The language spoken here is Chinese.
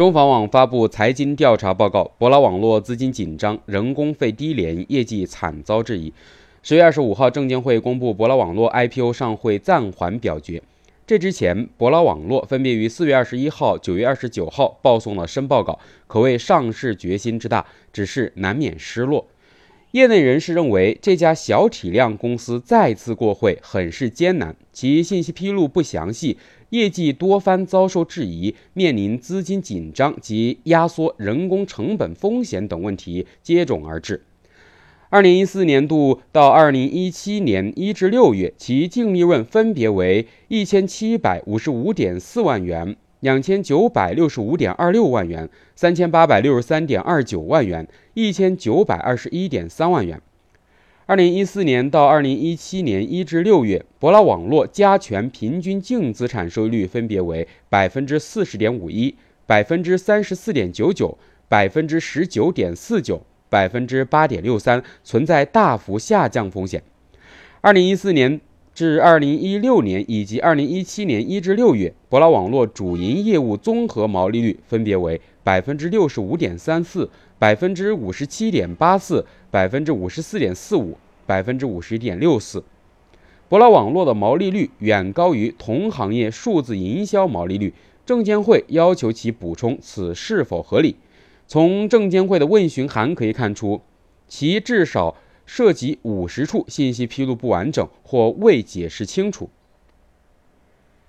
中房网发布财经调查报告，博拉网络资金紧张，人工费低廉，业绩惨遭质疑。十月二十五号，证监会公布博拉网络 IPO 上会暂缓表决。这之前，博拉网络分别于四月二十一号、九月二十九号报送了申报稿，可谓上市决心之大，只是难免失落。业内人士认为，这家小体量公司再次过会很是艰难，其信息披露不详细，业绩多番遭受质疑，面临资金紧张及压缩人工成本风险等问题接踵而至。二零一四年度到二零一七年一至六月，其净利润分别为一千七百五十五点四万元。两千九百六十五点二六万元，三千八百六十三点二九万元，一千九百二十一点三万元。二零一四年到二零一七年一至六月，博拉网络加权平均净资产收益率分别为百分之四十点五一、百分之三十四点九九、百分之十九点四九、百分之八点六三，存在大幅下降风险。二零一四年。至二零一六年以及二零一七年一至六月，博拉网络主营业务综合毛利率分别为百分之六十五点三四、百分之五十七点八四、百分之五十四点四五、百分之五十点六四。博拉网络的毛利率远高于同行业数字营销毛利率，证监会要求其补充，此是否合理？从证监会的问询函可以看出，其至少。涉及五十处信息披露不完整或未解释清楚。